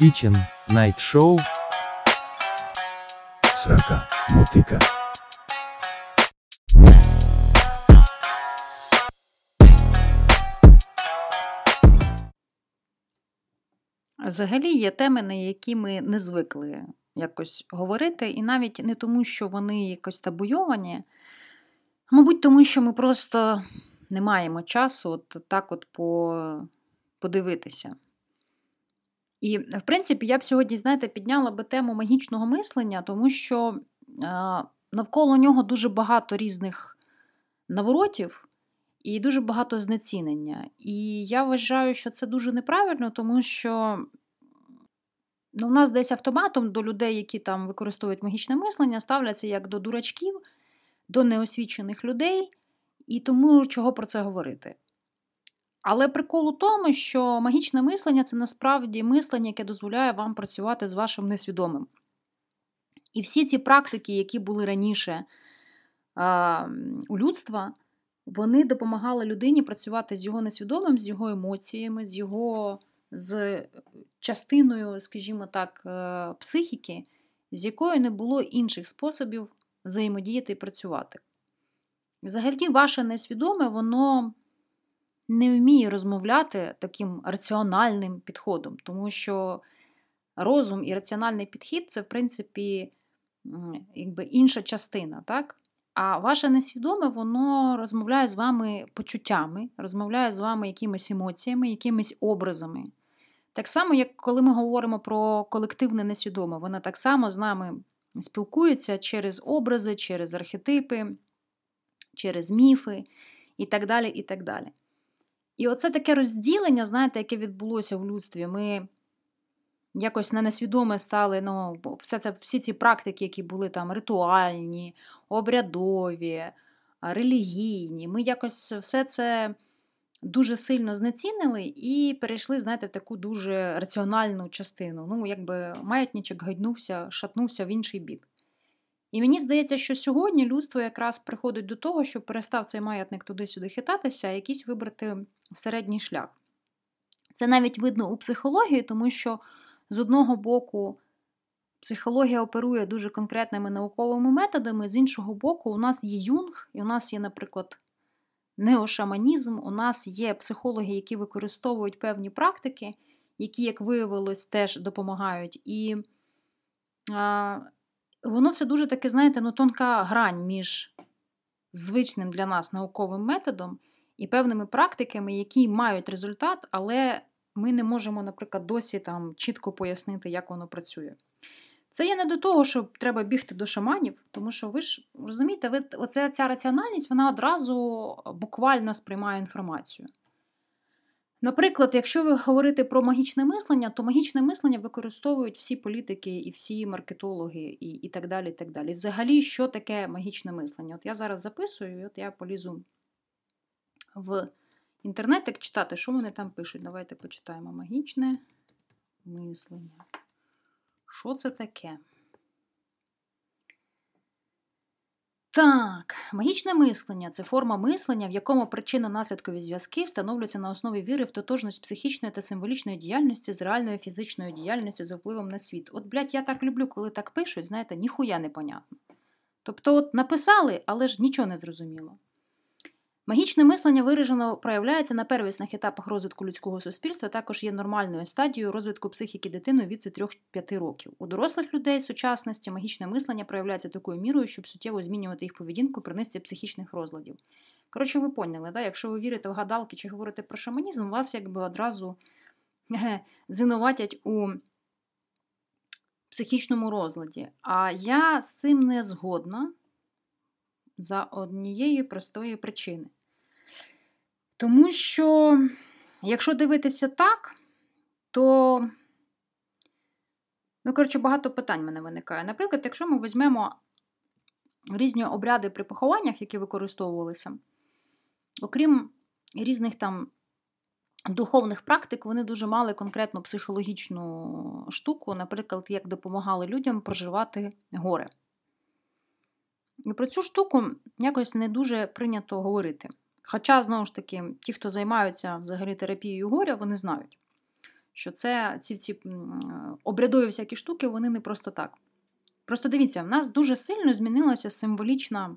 Kitchen Night Show. Срака, мотика. Взагалі є теми, на які ми не звикли якось говорити, і навіть не тому, що вони якось табуйовані, а мабуть, тому що ми просто не маємо часу от так от по... подивитися. І, в принципі, я б сьогодні, знаєте, підняла би тему магічного мислення, тому що а, навколо нього дуже багато різних наворотів і дуже багато знецінення. І я вважаю, що це дуже неправильно, тому що ну, у нас десь автоматом до людей, які там використовують магічне мислення, ставляться як до дурачків, до неосвічених людей, і тому чого про це говорити. Але прикол у тому, що магічне мислення це насправді мислення, яке дозволяє вам працювати з вашим несвідомим. І всі ці практики, які були раніше а, у людства, вони допомагали людині працювати з його несвідомим, з його емоціями, з його з частиною, скажімо так, е, психіки, з якою не було інших способів взаємодіяти і працювати. Взагалі, ваше несвідоме, воно не вміє розмовляти таким раціональним підходом, тому що розум і раціональний підхід це, в принципі, якби інша частина. так? А ваше несвідоме, воно розмовляє з вами почуттями, розмовляє з вами якимись емоціями, якимись образами. Так само, як коли ми говоримо про колективне несвідоме, воно так само з нами спілкується через образи, через архетипи, через міфи і так далі. І так далі. І оце таке розділення, знаєте, яке відбулося в людстві. Ми якось на несвідоме стали, ну, все це, всі ці практики, які були там ритуальні, обрядові, релігійні, ми якось все це дуже сильно знецінили і перейшли, знаєте, в таку дуже раціональну частину. Ну, якби маятничок гайднувся, шатнувся в інший бік. І мені здається, що сьогодні людство якраз приходить до того, щоб перестав цей маятник туди-сюди хитатися, а якийсь вибрати середній шлях. Це навіть видно у психології, тому що з одного боку психологія оперує дуже конкретними науковими методами, з іншого боку, у нас є юнг, і у нас є, наприклад, неошаманізм, у нас є психологи, які використовують певні практики, які, як виявилось, теж допомагають. І а, воно все дуже таке, знаєте, ну, тонка грань між звичним для нас науковим методом і певними практиками, які мають результат, але ми не можемо, наприклад, досі там чітко пояснити, як воно працює. Це є не до того, що треба бігти до шаманів, тому що ви ж розумієте, ви, оця ця раціональність вона одразу буквально сприймає інформацію. Наприклад, якщо ви говорите про магічне мислення, то магічне мислення використовують всі політики і всі маркетологи, і і так далі. І так далі. Взагалі, що таке магічне мислення? От я зараз записую, і от я полізу в інтернетик читати, що вони там пишуть. Давайте почитаємо магічне мислення. Що це таке? Так, магічне мислення це форма мислення, в якому причинно-наслідкові зв'язки встановлюються на основі віри в тотожність психічної та символічної діяльності з реальною фізичною діяльністю за впливом на світ. От, блядь, я так люблю, коли так пишуть, знаєте, ніхуя не понятно. Тобто, от написали, але ж нічого не зрозуміло. Магічне мислення виражено проявляється на первісних етапах розвитку людського суспільства, також є нормальною стадією розвитку психіки дитини віці 3-5 років. У дорослих людей сучасності магічне мислення проявляється такою мірою, щоб суттєво змінювати їх поведінку при низці психічних розладів. Коротше, ви поняли, да? якщо ви вірите в гадалки чи говорите про шаманізм, вас якби одразу звинуватять у психічному розладі. А я з цим не згодна за однієї простої причини. Тому що, якщо дивитися так, то, ну, коротше, багато питань в мене виникає. Наприклад, якщо ми візьмемо різні обряди при похованнях, які використовувалися, окрім різних там духовних практик, вони дуже мали конкретну психологічну штуку, наприклад, як допомагали людям проживати горе. І про цю штуку якось не дуже прийнято говорити. Хоча, знову ж таки, ті, хто займаються взагалі терапією горя, вони знають, що це ці ці обрядові всякі штуки, вони не просто так. Просто дивіться, в нас дуже сильно змінилася символічна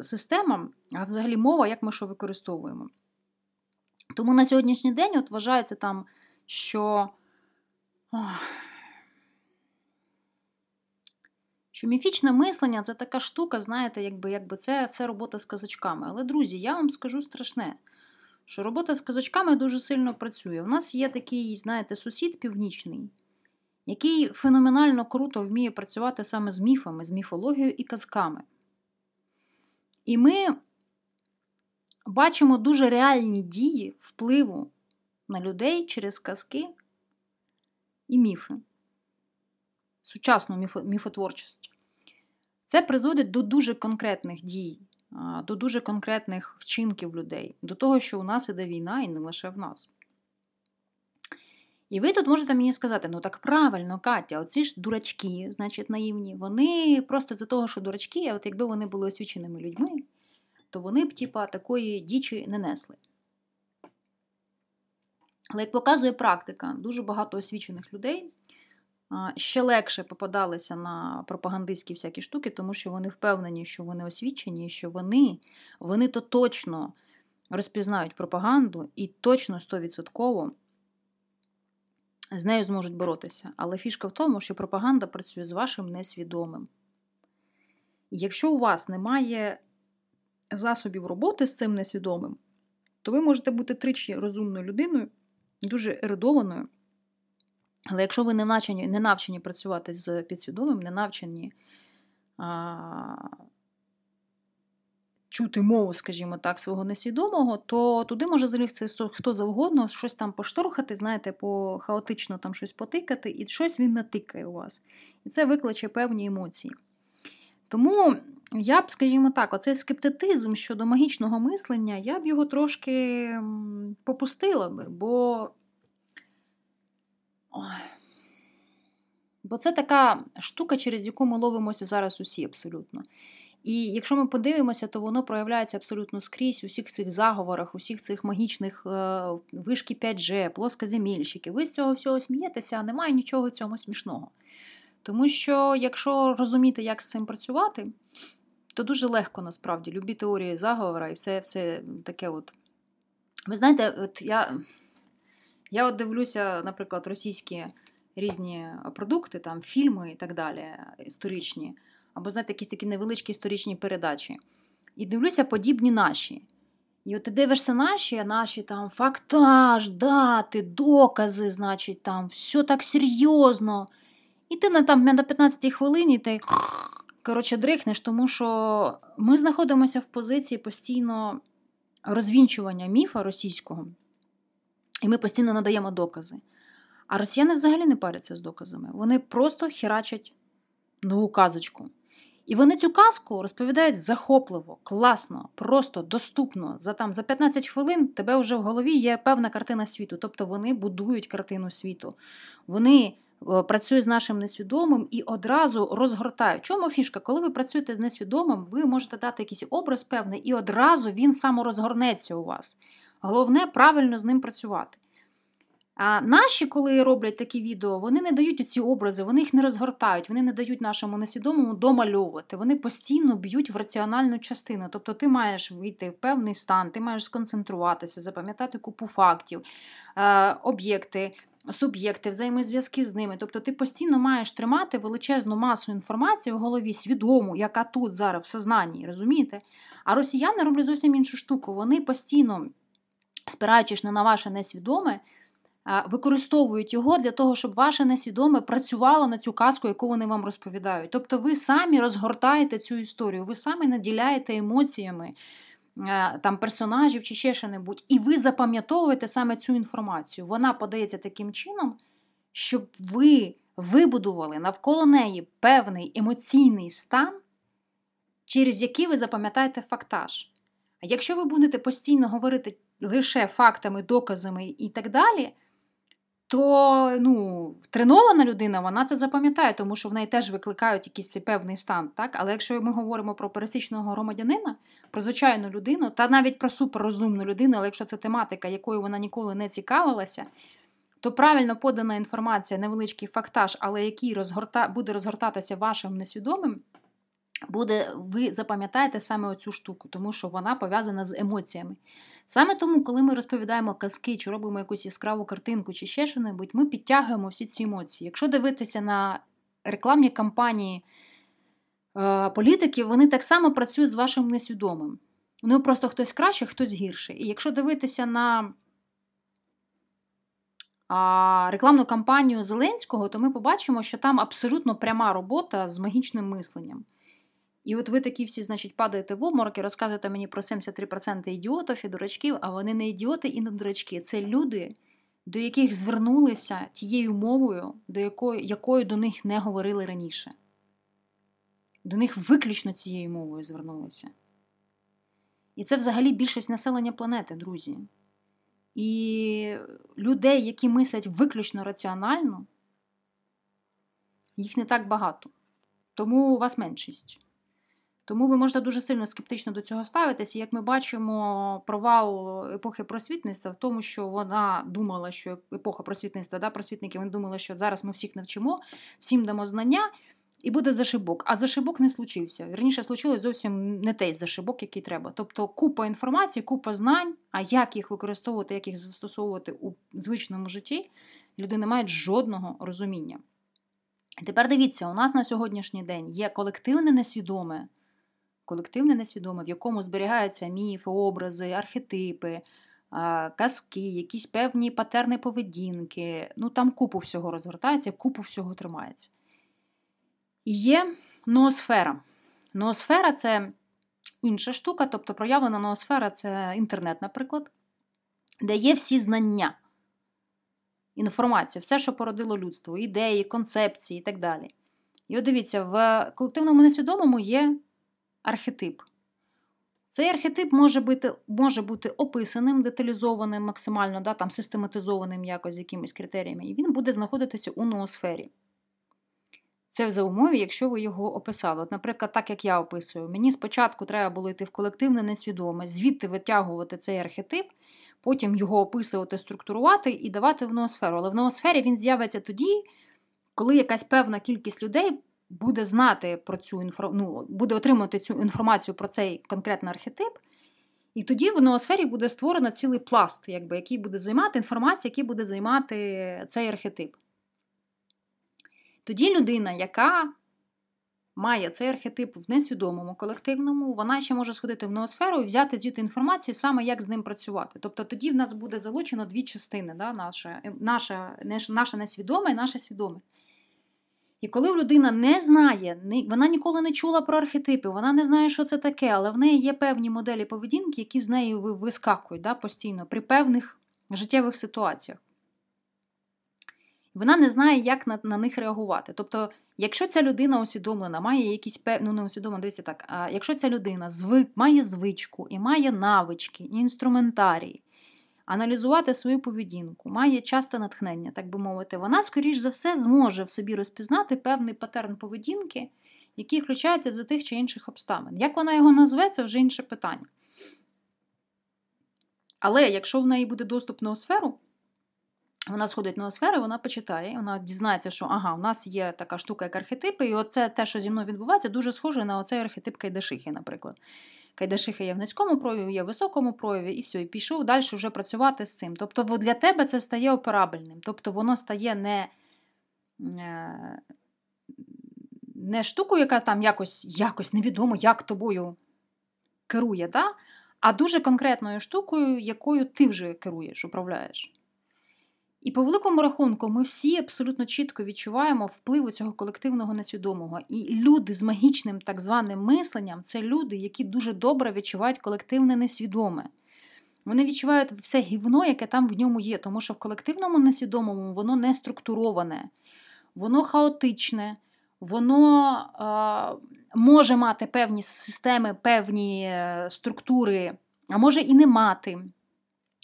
система, а взагалі мова, як ми що використовуємо. Тому на сьогоднішній день от вважається там, що. Що міфічне мислення це така штука, знаєте, якби якби це все робота з казочками. Але, друзі, я вам скажу страшне, що робота з казочками дуже сильно працює. У нас є такий, знаєте, сусід північний, який феноменально круто вміє працювати саме з міфами, з міфологією і казками. І ми бачимо дуже реальні дії впливу на людей через казки і міфи, сучасну міфотворчість. Це призводить до дуже конкретних дій, до дуже конкретних вчинків людей, до того, що у нас іде війна, і не лише в нас. І ви тут можете мені сказати, ну так правильно, Катя, оці ж дурачки, значить, наївні, вони просто за того, що дурачки, а от якби вони були освіченими людьми, то вони б, типа, такої дічі не несли. Але як показує практика, дуже багато освічених людей ще легше попадалися на пропагандистські всякі штуки, тому що вони впевнені, що вони освічені, що вони, вони то точно розпізнають пропаганду і точно 100% з нею зможуть боротися. Але фішка в тому, що пропаганда працює з вашим несвідомим. Якщо у вас немає засобів роботи з цим несвідомим, то ви можете бути тричі розумною людиною, дуже ерудованою. Але якщо ви не навчені не навчені працювати з підсвідомим, не навчені а, чути мову, скажімо так, свого несвідомого, то туди може залізти хто завгодно, щось там пошторхати, знаєте, по хаотично там щось потикати, і щось він натикає у вас. І це викличе певні емоції. Тому я б, скажімо так, оцей скептицизм щодо магічного мислення, я б його трошки попустила би, бо. Бо це така штука, через яку ми ловимося зараз усі абсолютно. І якщо ми подивимося, то воно проявляється абсолютно скрізь у всіх цих заговорах, у всіх цих магічних е, вишки 5G, плоскоземільщики. Ви з цього всього смієтеся, а немає нічого цьому смішного. Тому що, якщо розуміти, як з цим працювати, то дуже легко насправді любі теорії заговора і все все таке. от. Ви знаєте, от я я от дивлюся, наприклад, російські різні продукти, там, фільми і так далі, історичні, або, знаєте, якісь такі невеличкі історичні передачі. І дивлюся подібні наші. І от ти дивишся наші, наші там фактаж, дати, докази, значить, там, все так серйозно. І ти на там на 15 хвилині ти коротше, дрихнеш, тому що ми знаходимося в позиції постійно розвінчування міфа російського, і ми постійно надаємо докази. А росіяни взагалі не паряться з доказами. Вони просто херачать нову казочку. І вони цю казку розповідають захопливо, класно, просто, доступно. За там, за 15 хвилин тебе вже в голові є певна картина світу. Тобто вони будують картину світу. Вони е, працюють з нашим несвідомим і одразу розгортають. Чому фішка? Коли ви працюєте з несвідомим, ви можете дати якийсь образ певний, і одразу він саморозгорнеться у вас. Головне правильно з ним працювати. А наші, коли роблять такі відео, вони не дають ці образи, вони їх не розгортають, вони не дають нашому несвідомому домальовувати. Вони постійно б'ють в раціональну частину. Тобто ти маєш вийти в певний стан, ти маєш сконцентруватися, запам'ятати купу фактів, е, об'єкти. Суб'єкти, взаємозв'язки з ними. Тобто ти постійно маєш тримати величезну масу інформації в голові, свідому, яка тут зараз в сознанні, розумієте? А росіяни роблять зовсім іншу штуку. Вони постійно, спираючись на ваше несвідоме, використовують його для того, щоб ваше несвідоме працювало на цю казку, яку вони вам розповідають. Тобто ви самі розгортаєте цю історію, ви самі наділяєте емоціями там персонажів чи ще що-небудь, і ви запам'ятовуєте саме цю інформацію. Вона подається таким чином, щоб ви вибудували навколо неї певний емоційний стан, через який ви запам'ятаєте фактаж. А якщо ви будете постійно говорити лише фактами, доказами і так далі то ну, тренована людина вона це запам'ятає, тому що в неї теж викликають якийсь цей певний стан. Так? Але якщо ми говоримо про пересічного громадянина, про звичайну людину, та навіть про суперрозумну людину, але якщо це тематика, якою вона ніколи не цікавилася, то правильно подана інформація, невеличкий фактаж, але який розгорта... буде розгортатися вашим несвідомим, буде, ви запам'ятаєте саме оцю штуку, тому що вона пов'язана з емоціями. Саме тому, коли ми розповідаємо казки, чи робимо якусь яскраву картинку, чи ще що-небудь, ми підтягуємо всі ці емоції. Якщо дивитися на рекламні кампанії е, політиків, вони так само працюють з вашим несвідомим. Ну, просто хтось краще, хтось гірше. І якщо дивитися на а, рекламну кампанію Зеленського, то ми побачимо, що там абсолютно пряма робота з магічним мисленням. І от ви такі всі, значить, падаєте в обморок і розказуєте мені про 73% ідіотів і дурачків, а вони не ідіоти і не дурачки. Це люди, до яких звернулися тією мовою, до якої, якою до них не говорили раніше. До них виключно цією мовою звернулися. І це взагалі більшість населення планети, друзі. І людей, які мислять виключно раціонально, їх не так багато. Тому у вас меншість. Тому ви можете дуже сильно скептично до цього ставитися. Як ми бачимо, провал епохи просвітництва в тому, що вона думала, що епоха просвітництва, да, просвітники вони думали, що зараз ми всіх навчимо, всім дамо знання, і буде зашибок. А зашибок не случився. Вірніше, случилось зовсім не той зашибок, який треба. Тобто купа інформації, купа знань, а як їх використовувати, як їх застосовувати у звичному житті, люди не мають жодного розуміння. Тепер дивіться, у нас на сьогоднішній день є колективне несвідоме колективне несвідоме, в якому зберігаються міфи, образи, архетипи, казки, якісь певні патерни поведінки. Ну там купу всього розгортається, купу всього тримається. І є ноосфера. Ноосфера це інша штука, тобто проявлена ноосфера це інтернет, наприклад, де є всі знання, інформація, все, що породило людство, ідеї, концепції і так далі. І от дивіться, в колективному несвідомому є архетип. Цей архетип може бути може бути описаним, деталізованим, максимально да, там, систематизованим якось якимись критеріями, і він буде знаходитися у ноосфері. Це за умови, якщо ви його описали. От, Наприклад, так як я описую, мені спочатку треба було йти в колективне несвідоме, звідти витягувати цей архетип, потім його описувати, структурувати і давати в ноосферу. Але в ноосфері він з'явиться тоді, коли якась певна кількість людей буде знати про цю інфо... ну, буде отримати цю інформацію про цей конкретний архетип, і тоді в ноосфері буде створено цілий пласт, якби, який буде займати інформацію, який буде займати цей архетип. Тоді людина, яка має цей архетип в несвідомому колективному, вона ще може сходити в ноосферу і взяти звідти інформацію, саме як з ним працювати. Тобто тоді в нас буде залучено дві частини: да, наше, наше, наше несвідоме і наше свідоме. І коли людина не знає, вона ніколи не чула про архетипи, вона не знає, що це таке, але в неї є певні моделі поведінки, які з нею вискакують да, постійно при певних життєвих ситуаціях. Вона не знає, як на на них реагувати. Тобто, якщо ця людина усвідомлена, має якісь певні, ну не усвідомлена, дивіться так, а якщо ця людина звик, має звичку і має навички, і інструментарії, аналізувати свою поведінку, має часто натхнення, так би мовити, вона, скоріш за все, зможе в собі розпізнати певний патерн поведінки, який включається за тих чи інших обставин. Як вона його назве, це вже інше питання. Але якщо в неї буде доступ на осферу, вона сходить на осферу, вона почитає, вона дізнається, що ага, у нас є така штука, як архетипи, і оце те, що зі мною відбувається, дуже схоже на оцей архетип Кайдашихи, наприклад. Кайдашиха є в низькому прояві, є в високому прояві, і все, і пішов далі вже працювати з цим. Тобто для тебе це стає операбельним. Тобто воно стає не е, не штукою, яка там якось якось невідомо, як тобою керує, да? а дуже конкретною штукою, якою ти вже керуєш, управляєш. І по великому рахунку, ми всі абсолютно чітко відчуваємо вплив цього колективного несвідомого. І люди з магічним так званим мисленням це люди, які дуже добре відчувають колективне несвідоме. Вони відчувають все гівно, яке там в ньому є, тому що в колективному несвідомому воно не структуроване, воно хаотичне, воно е, може мати певні системи, певні е, структури, а може і не мати.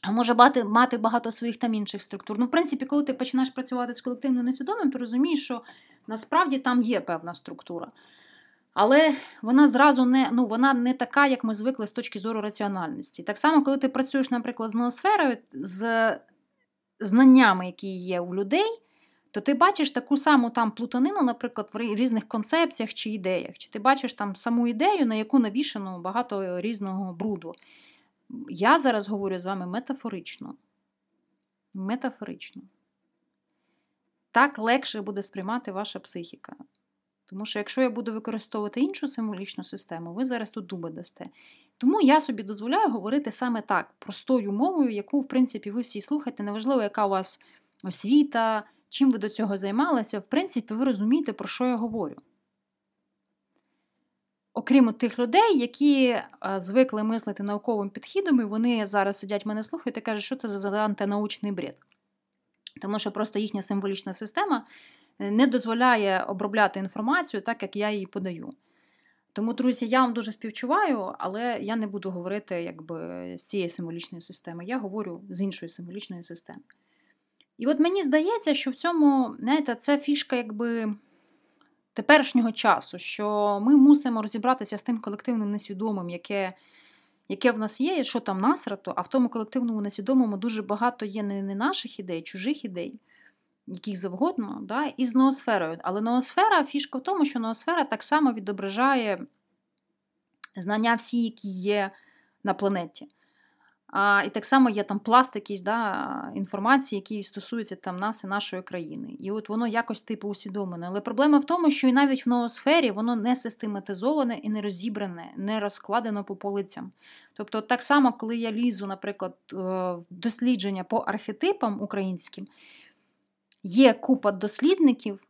А може мати мати багато своїх там інших структур. Ну, в принципі, коли ти починаєш працювати з колективним несвідомим, ти розумієш, що насправді там є певна структура. Але вона зразу не ну, вона не така, як ми звикли з точки зору раціональності. Так само, коли ти працюєш, наприклад, з ноосферою, з знаннями, які є у людей, то ти бачиш таку саму там плутанину, наприклад, в різних концепціях чи ідеях. Чи ти бачиш там саму ідею, на яку навішано багато різного бруду. Я зараз говорю з вами метафорично. Метафорично. Так легше буде сприймати ваша психіка. Тому що, якщо я буду використовувати іншу символічну систему, ви зараз тут дуби дасте. Тому я собі дозволяю говорити саме так, простою мовою, яку, в принципі, ви всі слухаєте. Неважливо, яка у вас освіта, чим ви до цього займалися, в принципі, ви розумієте, про що я говорю. Окрім тих людей, які звикли мислити науковим підхідом, і вони зараз сидять мене слухають і кажуть, що це за антинаучний бред. Тому що просто їхня символічна система е, не дозволяє обробляти інформацію так, як я її подаю. Тому, друзі, я вам дуже співчуваю, але я не буду говорити якби, з цієї символічної системи. Я говорю з іншої символічної системи. І от мені здається, що в цьому, знаєте, це фішка якби теперішнього часу, що ми мусимо розібратися з тим колективним несвідомим, яке яке в нас є, що там насрато, а в тому колективному несвідомому дуже багато є не наших ідей, чужих ідей, яких завгодно, да, і з ноосферою. Але ноосфера, фішка в тому, що ноосфера так само відображає знання всі, які є на планеті. А, І так само є там пласт якийсь да, інформації, які стосуються там нас і нашої країни. І от воно якось типу усвідомлене. Але проблема в тому, що і навіть в ноосфері воно не систематизоване і не розібране, не розкладено по полицям. Тобто, так само, коли я лізу, наприклад, е, в дослідження по архетипам українським, є купа дослідників.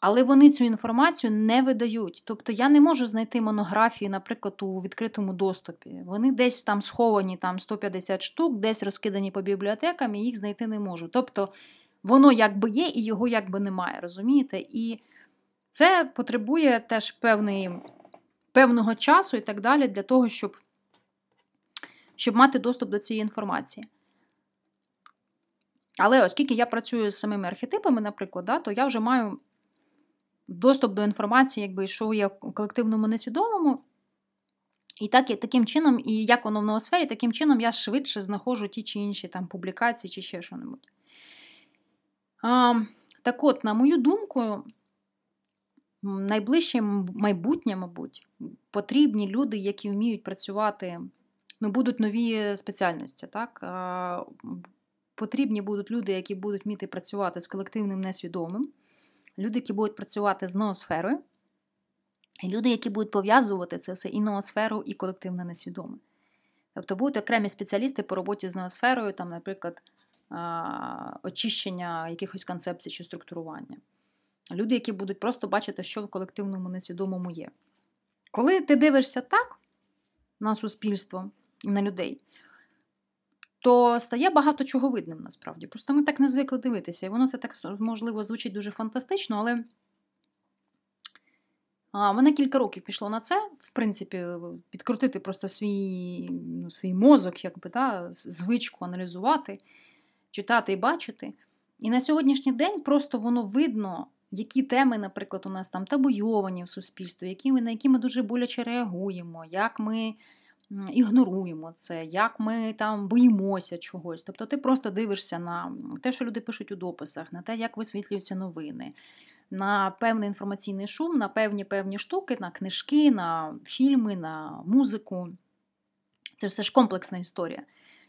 Але вони цю інформацію не видають. Тобто я не можу знайти монографії, наприклад, у відкритому доступі. Вони десь там сховані, там 150 штук, десь розкидані по бібліотекам, і їх знайти не можу. Тобто воно якби є, і його якби немає, розумієте? І це потребує теж певний, певного часу і так далі для того, щоб, щоб мати доступ до цієї інформації. Але оскільки я працюю з самими архетипами, наприклад, да, то я вже маю доступ до інформації, якби що є в колективному несвідомому. І так, таким чином, і як воно в ноосфері, таким чином я швидше знаходжу ті чи інші там публікації, чи ще що-небудь. Так от, на мою думку, найближче майбутнє, мабуть, потрібні люди, які вміють працювати, ну, будуть нові спеціальності. так? Потрібні будуть люди, які будуть вміти працювати з колективним несвідомим люди, які будуть працювати з ноосферою, і люди, які будуть пов'язувати це все і ноосферу, і колективне несвідоме. Тобто будуть окремі спеціалісти по роботі з ноосферою, там, наприклад, очищення якихось концепцій чи структурування. Люди, які будуть просто бачити, що в колективному несвідомому є. Коли ти дивишся так на суспільство на людей, то стає багато чого видним насправді. Просто ми так не звикли дивитися. І воно це так, можливо, звучить дуже фантастично, але а, мене кілька років пішло на це, в принципі, підкрутити просто свій ну, свій мозок, якби, да, звичку аналізувати, читати і бачити. І на сьогоднішній день просто воно видно, які теми, наприклад, у нас там табуйовані в суспільстві, які на які ми дуже боляче реагуємо, як ми ігноруємо це, як ми там боїмося чогось. Тобто ти просто дивишся на те, що люди пишуть у дописах, на те, як висвітлюються новини, на певний інформаційний шум, на певні певні штуки, на книжки, на фільми, на музику. Це все ж комплексна історія.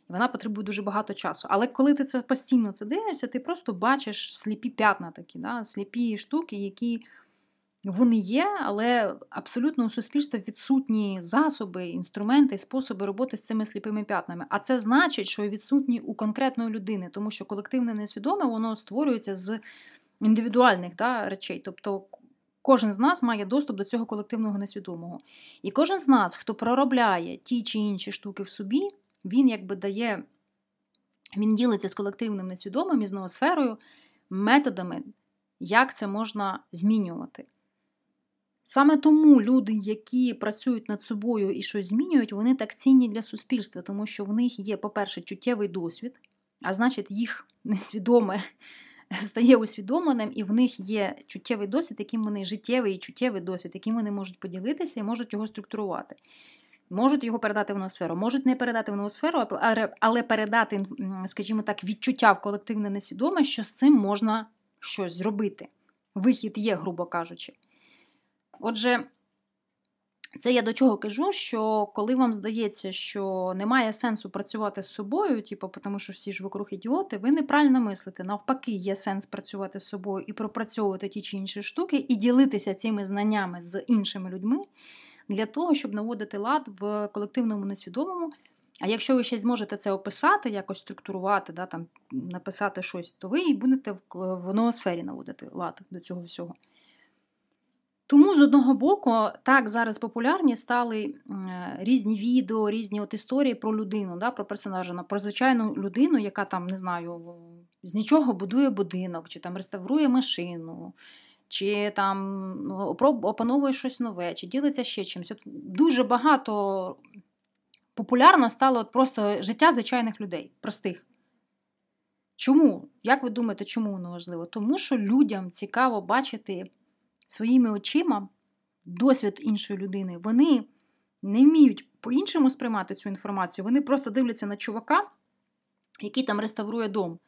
І вона потребує дуже багато часу. Але коли ти це постійно це дивишся, ти просто бачиш сліпі п'ятна такі, да? сліпі штуки, які вони є, але абсолютно у суспільства відсутні засоби, інструменти, способи роботи з цими сліпими п'ятнами. А це значить, що відсутні у конкретної людини, тому що колективне несвідоме воно створюється з індивідуальних да, речей. Тобто кожен з нас має доступ до цього колективного несвідомого. І кожен з нас, хто проробляє ті чи інші штуки в собі, він якби дає, він ділиться з колективним несвідомим і з ноосферою методами, як це можна змінювати. Саме тому люди, які працюють над собою і щось змінюють, вони так цінні для суспільства, тому що в них є, по-перше, чуттєвий досвід, а значить, їх несвідоме стає усвідомленим, і в них є чуттєвий досвід, яким вони життєвий і чуттєвий досвід, яким вони можуть поділитися і можуть його структурувати. Можуть його передати в ноосферу, можуть не передати в ноосферу, але передати, скажімо так, відчуття в колективне несвідоме, що з цим можна щось зробити. Вихід є, грубо кажучи. Отже, це я до чого кажу, що коли вам здається, що немає сенсу працювати з собою, типу, тому що всі ж вокруг ідіоти, ви неправильно мислите. Навпаки, є сенс працювати з собою і пропрацьовувати ті чи інші штуки, і ділитися цими знаннями з іншими людьми для того, щоб наводити лад в колективному несвідомому. А якщо ви ще зможете це описати, якось структурувати, да, там, написати щось, то ви і будете в, ноосфері наводити лад до цього всього. Тому з одного боку, так зараз популярні стали різні відео, різні от історії про людину, да, про персонажа, про звичайну людину, яка там, не знаю, з нічого будує будинок, чи там реставрує машину, чи там ну, опановує щось нове, чи ділиться ще чимось. От Дуже багато популярно стало от просто життя звичайних людей, простих. Чому? Як ви думаєте, чому воно важливо? Тому що людям цікаво бачити своїми очима досвід іншої людини. Вони не вміють по-іншому сприймати цю інформацію. Вони просто дивляться на чувака, який там реставрує дом,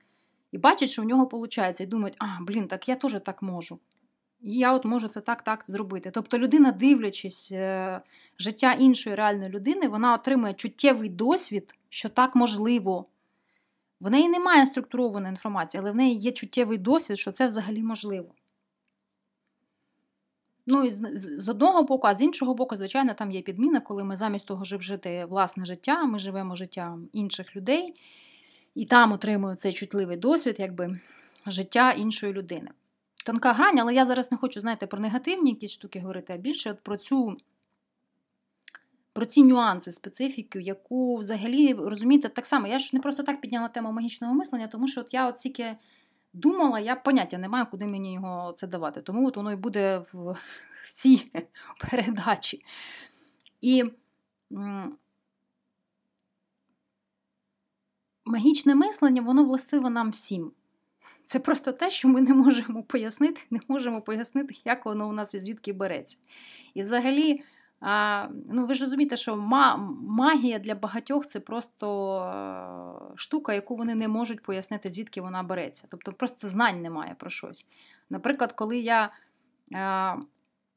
і бачать, що в нього виходить, і думають, а, блін, так я теж так можу. І я от можу це так, так зробити. Тобто людина, дивлячись е, життя іншої реальної людини, вона отримує чуттєвий досвід, що так можливо. В неї немає структурованої інформації, але в неї є чуттєвий досвід, що це взагалі можливо. Ну, і з, з одного боку, а з іншого боку, звичайно, там є підміна, коли ми замість того, щоб жити власне життя, ми живемо життям інших людей, і там отримуємо цей чутливий досвід, якби життя іншої людини. Тонка грань, але я зараз не хочу, знаєте, про негативні якісь штуки говорити, а більше от про цю. Про ці нюанси, специфіку, яку взагалі розумієте, так само, я ж не просто так підняла тему магічного мислення, тому що от я от тільки думала, я поняття не маю, куди мені його це давати. Тому от воно і буде в, в цій передачі. І магічне мислення, воно властиво нам всім. Це просто те, що ми не можемо пояснити, не можемо пояснити, як воно у нас і звідки береться. І взагалі, а, ну Ви ж розумієте, що магія для багатьох це просто штука, яку вони не можуть пояснити, звідки вона береться. Тобто просто знань немає про щось. Наприклад, коли я а,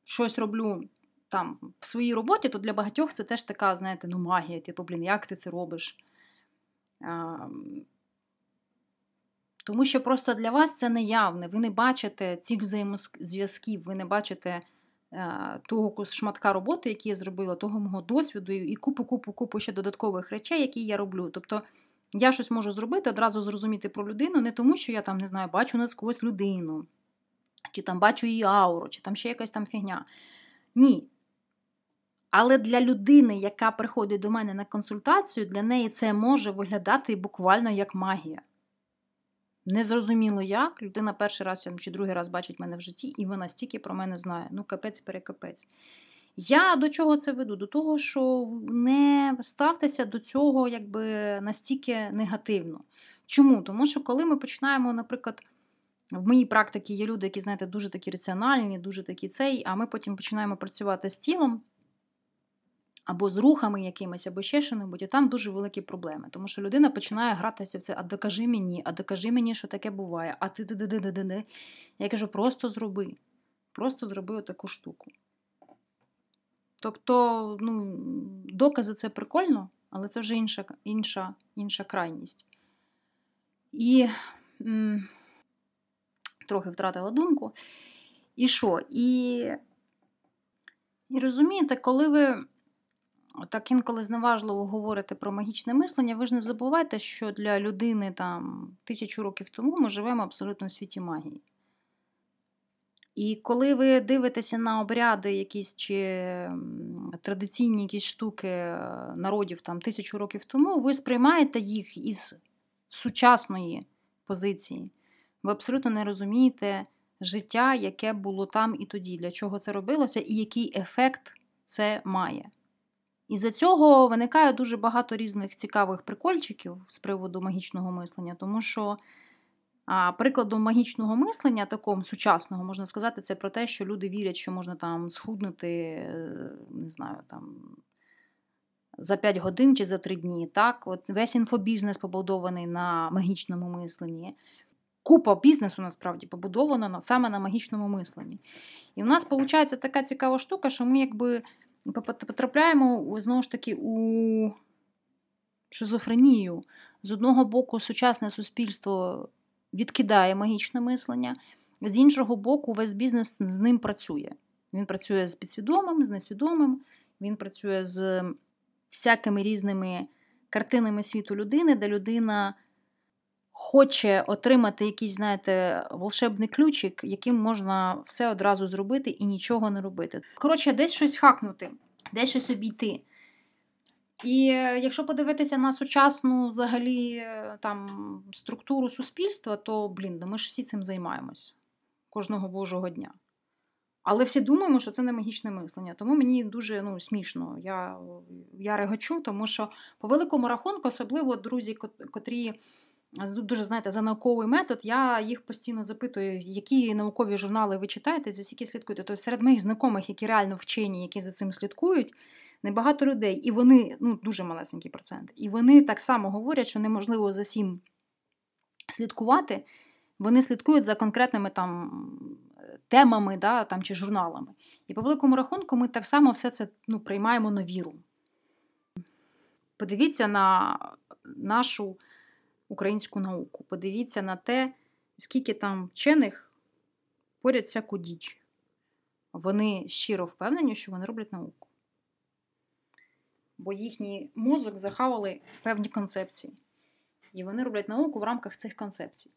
щось роблю там в своїй роботі, то для багатьох це теж така, знаєте, ну магія, типу, блін, як ти це робиш? А, тому що просто для вас це неявне, ви не бачите цих взаємозв'язків, ви не бачите Е, того шматка роботи, який я зробила, того мого досвіду, і купу-купу-купу ще додаткових речей, які я роблю. Тобто я щось можу зробити, одразу зрозуміти про людину, не тому, що я там не знаю, бачу насквозь людину, чи там бачу її ауру, чи там ще якась там фігня. Ні. Але для людини, яка приходить до мене на консультацію, для неї це може виглядати буквально як магія. Незрозуміло як. Людина перший раз чи другий раз бачить мене в житті, і вона стільки про мене знає. Ну, капець перекапець. Я до чого це веду? До того, що не ставтеся до цього якби настільки негативно. Чому? Тому що коли ми починаємо, наприклад, в моїй практиці є люди, які, знаєте, дуже такі раціональні, дуже такі цей, а ми потім починаємо працювати з тілом або з рухами якимись, або ще що-небудь, і там дуже великі проблеми. Тому що людина починає гратися в це, а докажи мені, а докажи мені, що таке буває, а ти де де де де де Я кажу, просто зроби. Просто зроби таку штуку. Тобто, ну, докази це прикольно, але це вже інша інша, інша крайність. І м, трохи втратила думку. І що? І, і розумієте, коли ви так інколи зневажливо говорити про магічне мислення, ви ж не забувайте, що для людини там тисячу років тому ми живемо абсолютно в світі магії. І коли ви дивитеся на обряди якісь чи традиційні якісь штуки е, народів там тисячу років тому, ви сприймаєте їх із сучасної позиції. Ви абсолютно не розумієте життя, яке було там і тоді, для чого це робилося, і який ефект це має. І за цього виникає дуже багато різних цікавих прикольчиків з приводу магічного мислення, тому що а, прикладом магічного мислення, такого сучасного, можна сказати, це про те, що люди вірять, що можна там схуднути, е, не знаю, там за 5 годин чи за 3 дні. Так? От Весь інфобізнес побудований на магічному мисленні. Купа бізнесу насправді побудована саме на магічному мисленні. І в нас виходить така цікава штука, що ми якби потрапляємо знову ж таки у шизофренію. З одного боку, сучасне суспільство відкидає магічне мислення, з іншого боку, весь бізнес з ним працює. Він працює з підсвідомим, з несвідомим, він працює з всякими різними картинами світу людини, де людина хоче отримати якийсь, знаєте, волшебний ключик, яким можна все одразу зробити і нічого не робити. Коротше, десь щось хакнути, десь щось обійти. І е, якщо подивитися на сучасну взагалі е, там структуру суспільства, то блін, ми ж всі цим займаємось кожного божого дня. Але всі думаємо, що це не магічне мислення. Тому мені дуже ну, смішно. Я я регочу, тому що по великому рахунку, особливо друзі, котрі дуже знаєте, за науковий метод, я їх постійно запитую, які наукові журнали ви читаєте, за скільки слідкуєте. Тобто серед моїх знайомих, які реально вчені, які за цим слідкують, небагато людей. І вони, ну, дуже малесенький процент. І вони так само говорять, що неможливо за всім слідкувати. Вони слідкують за конкретними там темами да, там, чи журналами. І по великому рахунку, ми так само все це ну, приймаємо на віру. Подивіться на нашу українську науку, подивіться на те, скільки там вчених поряд всяку діч. Вони щиро впевнені, що вони роблять науку. Бо їхній мозок захавали певні концепції. І вони роблять науку в рамках цих концепцій.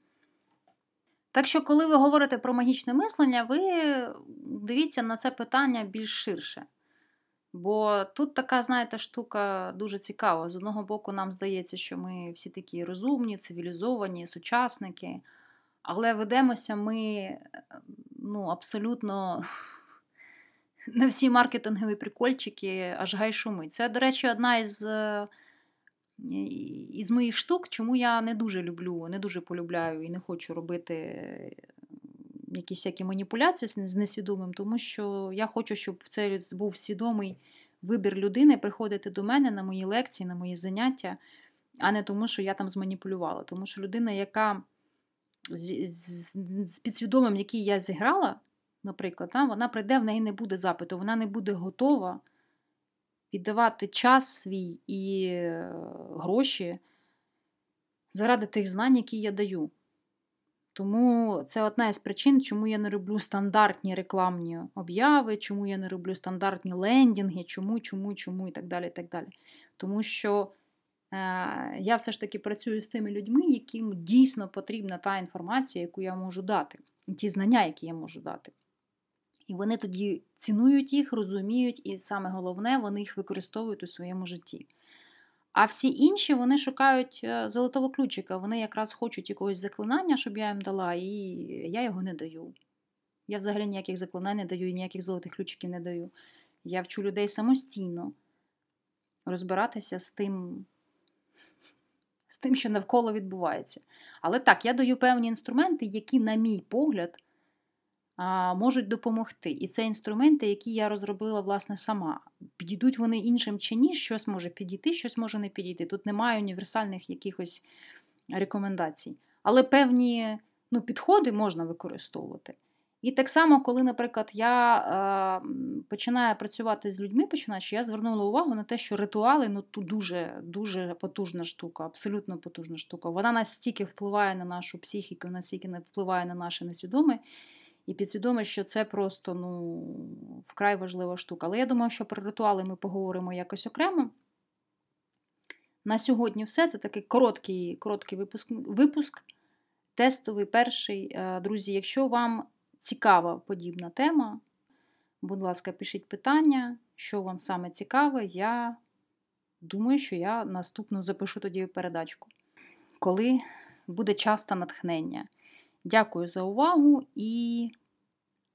Так що, коли ви говорите про магічне мислення, ви дивіться на це питання більш ширше. Бо тут така, знаєте, штука дуже цікава. З одного боку, нам здається, що ми всі такі розумні, цивілізовані, сучасники, але ведемося ми ну, абсолютно на всі маркетингові прикольчики, аж гай шумить. Це, до речі, одна із із моїх штук, чому я не дуже люблю, не дуже полюбляю і не хочу робити якісь всякі маніпуляції з несвідомим, тому що я хочу, щоб це був свідомий вибір людини приходити до мене на мої лекції, на мої заняття, а не тому, що я там зманіпулювала. Тому що людина, яка з, підсвідомим, який я зіграла, наприклад, вона прийде, в неї не буде запиту, вона не буде готова віддавати час свій і е, гроші заради тих знань, які я даю. Тому це одна із причин, чому я не роблю стандартні рекламні обяви, чому я не роблю стандартні лендінги, чому, чому, чому і так далі. І так далі. Тому що е, я все ж таки працюю з тими людьми, яким дійсно потрібна та інформація, яку я можу дати, і ті знання, які я можу дати. І вони тоді цінують їх, розуміють, і саме головне, вони їх використовують у своєму житті. А всі інші вони шукають е, золотого ключика. Вони якраз хочуть якогось заклинання, щоб я їм дала, і я його не даю. Я взагалі ніяких заклинань не даю і ніяких золотих ключиків не даю. Я вчу людей самостійно розбиратися з тим, з тим, що навколо відбувається. Але так, я даю певні інструменти, які, на мій погляд, можуть допомогти. І це інструменти, які я розробила власне сама. Підійдуть вони іншим чи ні, щось може підійти, щось може не підійти. Тут немає універсальних якихось рекомендацій. Але певні ну, підходи можна використовувати. І так само, коли, наприклад, я е, починаю працювати з людьми, починаючи, я звернула увагу на те, що ритуали ну, тут дуже дуже потужна штука, абсолютно потужна штука. Вона настільки впливає на нашу психіку, настільки впливає на наше несвідоме. І підсвідомо, що це просто ну, вкрай важлива штука. Але я думаю, що про ритуали ми поговоримо якось окремо. На сьогодні все. Це такий короткий короткий випуск, випуск, тестовий перший. Е, друзі, якщо вам цікава подібна тема, будь ласка, пишіть питання, що вам саме цікаве, я думаю, що я наступну запишу тоді передачку, коли буде час та натхнення. Дякую за увагу і.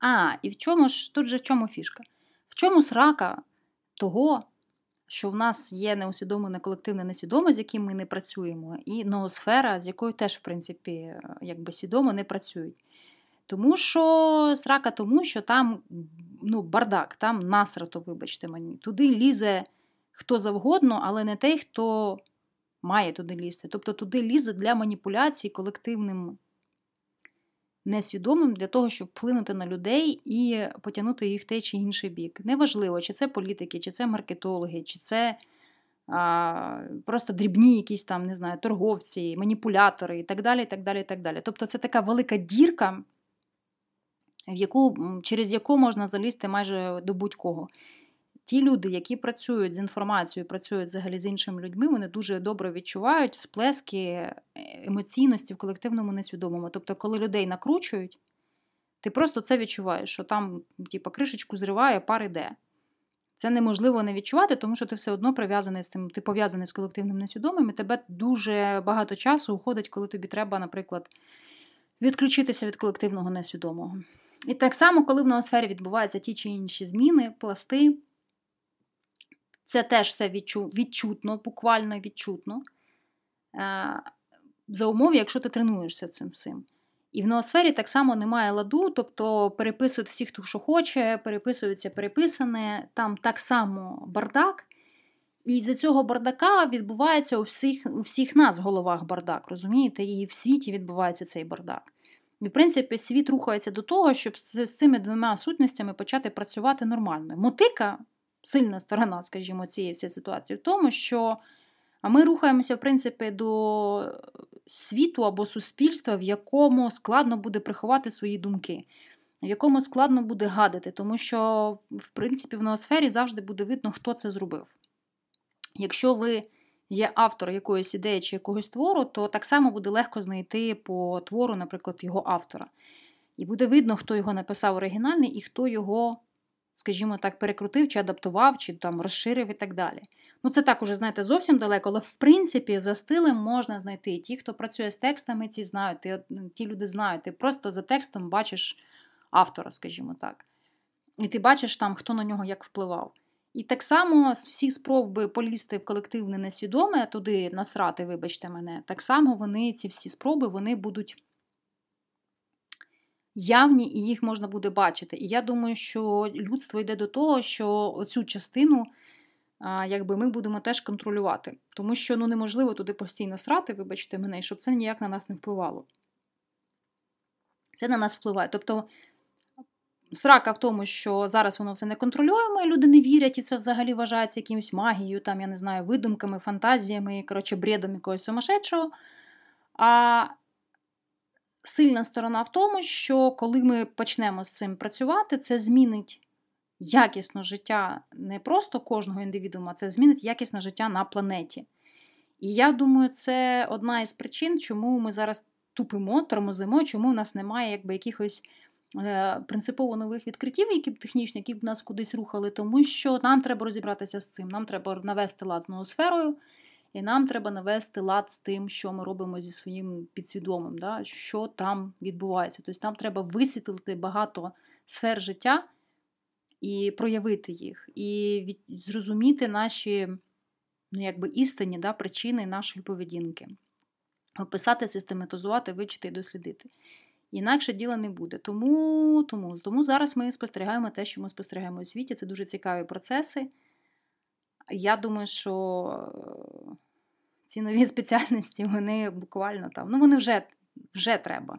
А, і в чому ж тут же в чому фішка? В чому срака того, що в нас є неусвідомлене колективне несвідоме, з яким ми не працюємо, і ноосфера, з якою теж, в принципі, якби свідомо не працюють. Тому що срака, тому що там ну, бардак, там насрато, вибачте мені, туди лізе хто завгодно, але не той, хто має туди лізти. Тобто туди лізуть для маніпуляцій колективним несвідомим для того, щоб вплинути на людей і потягнути їх той чи інший бік. Неважливо, чи це політики, чи це маркетологи, чи це а, просто дрібні якісь там, не знаю, торговці, маніпулятори і так далі. і так далі, і так далі. Тобто це така велика дірка, в яку, через яку можна залізти майже до будь-кого ті люди, які працюють з інформацією, працюють взагалі з іншими людьми, вони дуже добре відчувають сплески е, емоційності в колективному несвідомому. Тобто, коли людей накручують, ти просто це відчуваєш, що там, типу, кришечку зриває, пар іде. Це неможливо не відчувати, тому що ти все одно прив'язаний з тим, ти пов'язаний з колективним несвідомим, і тебе дуже багато часу уходить, коли тобі треба, наприклад, відключитися від колективного несвідомого. І так само, коли в ноосфері відбуваються ті чи інші зміни, пласти, це теж все відчу, відчутно, буквально відчутно. Е, за умови, якщо ти тренуєшся цим всім. І в ноосфері так само немає ладу, тобто переписують всіх, хто що хоче, переписується переписане, там так само бардак. І з цього бардака відбувається у всіх у всіх нас в головах бардак, розумієте? І в світі відбувається цей бардак. І, в принципі, світ рухається до того, щоб з, з цими двома сутностями почати працювати нормально. Мотика сильна сторона, скажімо, цієї всієї ситуації в тому, що ми рухаємося, в принципі, до світу або суспільства, в якому складно буде приховати свої думки, в якому складно буде гадати, тому що, в принципі, в ноосфері завжди буде видно, хто це зробив. Якщо ви є автор якоїсь ідеї чи якогось твору, то так само буде легко знайти по твору, наприклад, його автора. І буде видно, хто його написав оригінальний і хто його скажімо так, перекрутив чи адаптував, чи там розширив і так далі. Ну, це так уже, знаєте, зовсім далеко, але в принципі за стилем можна знайти. Ті, хто працює з текстами, ці знають, ти, ті люди знають. Ти просто за текстом бачиш автора, скажімо так. І ти бачиш там, хто на нього як впливав. І так само всі спроби полізти в колективне несвідоме, туди насрати, вибачте мене, так само вони, ці всі спроби, вони будуть явні і їх можна буде бачити. І я думаю, що людство йде до того, що цю частину якби ми будемо теж контролювати. Тому що ну, неможливо туди постійно срати, вибачте мене, щоб це ніяк на нас не впливало. Це на нас впливає. Тобто. Срака в тому, що зараз воно все не контролюємо, і люди не вірять, і це взагалі вважається якимось магією, там, я не знаю, видумками, фантазіями, коротше, бредом якогось сумасшедшого. А сильна сторона в тому, що коли ми почнемо з цим працювати, це змінить якісно життя не просто кожного індивідуума, це змінить якісне життя на планеті. І я думаю, це одна із причин, чому ми зараз тупимо, тормозимо, чому в нас немає якби якихось. Е, принципово нових відкриттів, які б технічні, які б нас кудись рухали, тому що нам треба розібратися з цим. Нам треба навести лад з ноосферою, і нам треба навести лад з тим, що ми робимо зі своїм підсвідомим, да? що там відбувається. Тобто нам треба висвітлити багато сфер життя і проявити їх, і від... зрозуміти наші ну, якби істинні да, причини нашої поведінки. Описати, систематизувати, вичити і дослідити. Інакше діла не буде. Тому, тому, тому зараз ми спостерігаємо те, що ми спостерігаємо у світі. Це дуже цікаві процеси. Я думаю, що е, ці нові спеціальності, вони буквально там, ну вони вже вже треба.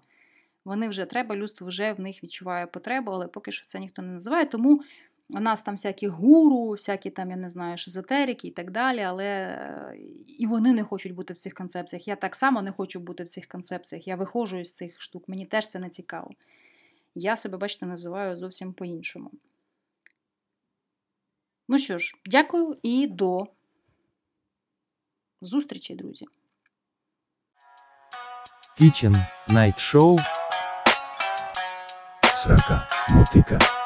Вони вже треба, людство вже в них відчуває потребу, але поки що це ніхто не називає. Тому у нас там всякі гуру, всякі там, я не знаю, шизотерики і так далі, але е, і вони не хочуть бути в цих концепціях. Я так само не хочу бути в цих концепціях. Я виходжу із цих штук, мені теж це не цікаво. Я себе, бачите, називаю зовсім по-іншому. Ну що ж, дякую і до зустрічі, друзі. Kitchen Night Show. Срака, мотика.